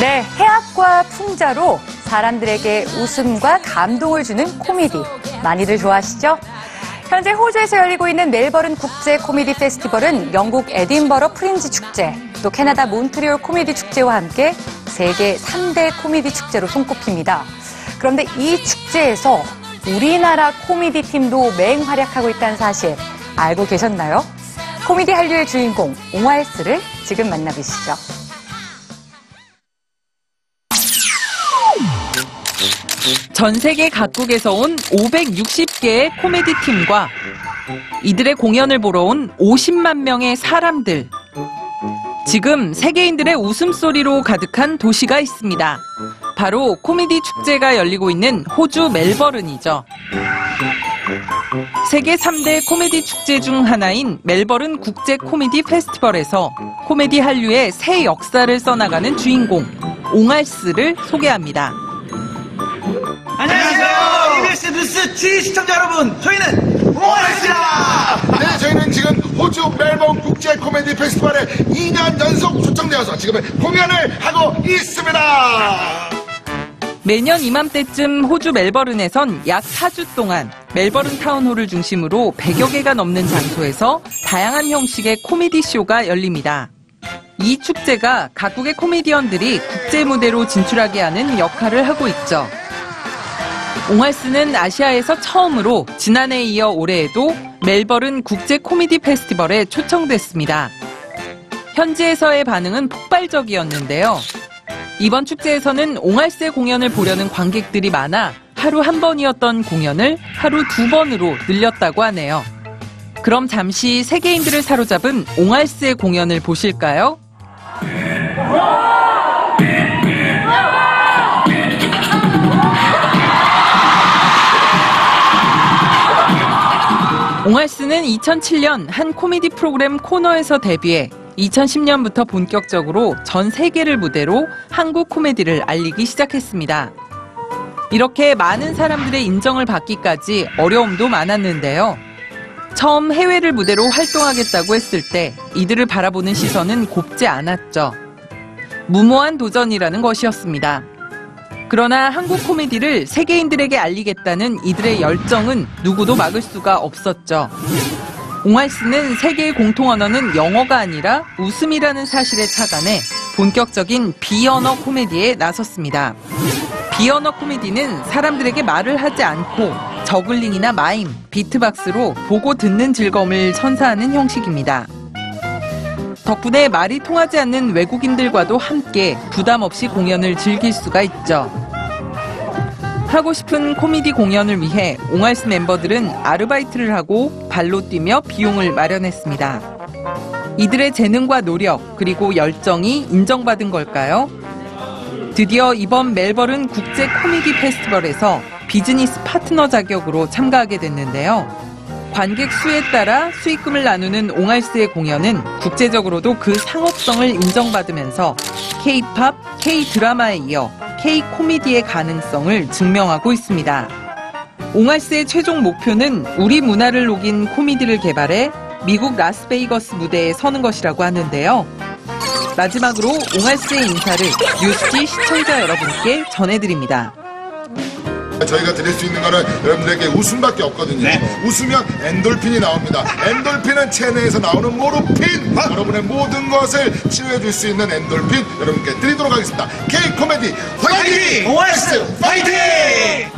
네, 해학과 풍자로 사람들에게 웃음과 감동을 주는 코미디. 많이들 좋아하시죠? 현재 호주에서 열리고 있는 멜버른 국제 코미디 페스티벌은 영국 에딘버러 프린지 축제, 또 캐나다 몬트리올 코미디 축제와 함께 세계 3대 코미디 축제로 손꼽힙니다. 그런데 이 축제에서 우리나라 코미디 팀도 맹활약하고 있다는 사실 알고 계셨나요? 코미디 한류의 주인공 옹알스를 지금 만나보시죠. 전 세계 각국에서 온 560개의 코미디 팀과 이들의 공연을 보러 온 50만 명의 사람들. 지금 세계인들의 웃음소리로 가득한 도시가 있습니다. 바로 코미디 축제가 열리고 있는 호주 멜버른이죠. 세계 3대 코미디 축제 중 하나인 멜버른 국제 코미디 페스티벌에서 코미디 한류의 새 역사를 써나가는 주인공 옹알스를 소개합니다. G 시청자 여러분. 저희는 오아입니다. 네, 저희는 지금 호주 멜번 국제 코미디 페스티벌에 2년 연속 초청되어서 지금 공연을 하고 있습니다. 매년 이맘때쯤 호주 멜버른에선 약 4주 동안 멜버른 타운홀을 중심으로 100여 개가 넘는 장소에서 다양한 형식의 코미디 쇼가 열립니다. 이 축제가 각국의 코미디언들이 국제 무대로 진출하게 하는 역할을 하고 있죠. 옹알스는 아시아에서 처음으로 지난해에 이어 올해에도 멜버른 국제 코미디 페스티벌에 초청됐습니다. 현지에서의 반응은 폭발적이었는데요. 이번 축제에서는 옹알스의 공연을 보려는 관객들이 많아 하루 한 번이었던 공연을 하루 두 번으로 늘렸다고 하네요. 그럼 잠시 세계인들을 사로잡은 옹알스의 공연을 보실까요? 옹알스는 2007년 한 코미디 프로그램 코너에서 데뷔해 2010년부터 본격적으로 전 세계를 무대로 한국 코미디를 알리기 시작했습니다. 이렇게 많은 사람들의 인정을 받기까지 어려움도 많았는데요. 처음 해외를 무대로 활동하겠다고 했을 때 이들을 바라보는 시선은 곱지 않았죠. 무모한 도전이라는 것이었습니다. 그러나 한국 코미디를 세계인들에게 알리겠다는 이들의 열정은 누구도 막을 수가 없었죠. 옹알스는 세계의 공통 언어는 영어가 아니라 웃음이라는 사실에 착안해 본격적인 비언어 코미디에 나섰습니다. 비언어 코미디는 사람들에게 말을 하지 않고 저글링이나 마임, 비트박스로 보고 듣는 즐거움을 선사하는 형식입니다. 덕분에 말이 통하지 않는 외국인들과도 함께 부담 없이 공연을 즐길 수가 있죠. 하고 싶은 코미디 공연을 위해 옹알스 멤버들은 아르바이트를 하고 발로 뛰며 비용을 마련했습니다. 이들의 재능과 노력 그리고 열정이 인정받은 걸까요? 드디어 이번 멜버른 국제 코미디 페스티벌에서 비즈니스 파트너 자격으로 참가하게 됐는데요. 관객 수에 따라 수익금을 나누는 옹알스의 공연은 국제적으로도 그 상업성을 인정받으면서 K-팝, K-드라마에 이어 K-코미디의 가능성을 증명하고 있습니다. 옹알스의 최종 목표는 우리 문화를 녹인 코미디를 개발해 미국 라스베이거스 무대에 서는 것이라고 하는데요. 마지막으로 옹알스의 인사를 뉴스지 시청자 여러분께 전해드립니다. 저희가 드릴 수 있는 거는 여러분들에게 웃음밖에 없거든요. 웃으면 엔돌핀이 나옵니다. 엔돌핀은 체내에서 나오는 모르핀. 여러분의 모든 것을 치료해 줄 수 있는 엔돌핀 여러분께 드리도록 하겠습니다. K 코미디 화이팅! OS 파이팅!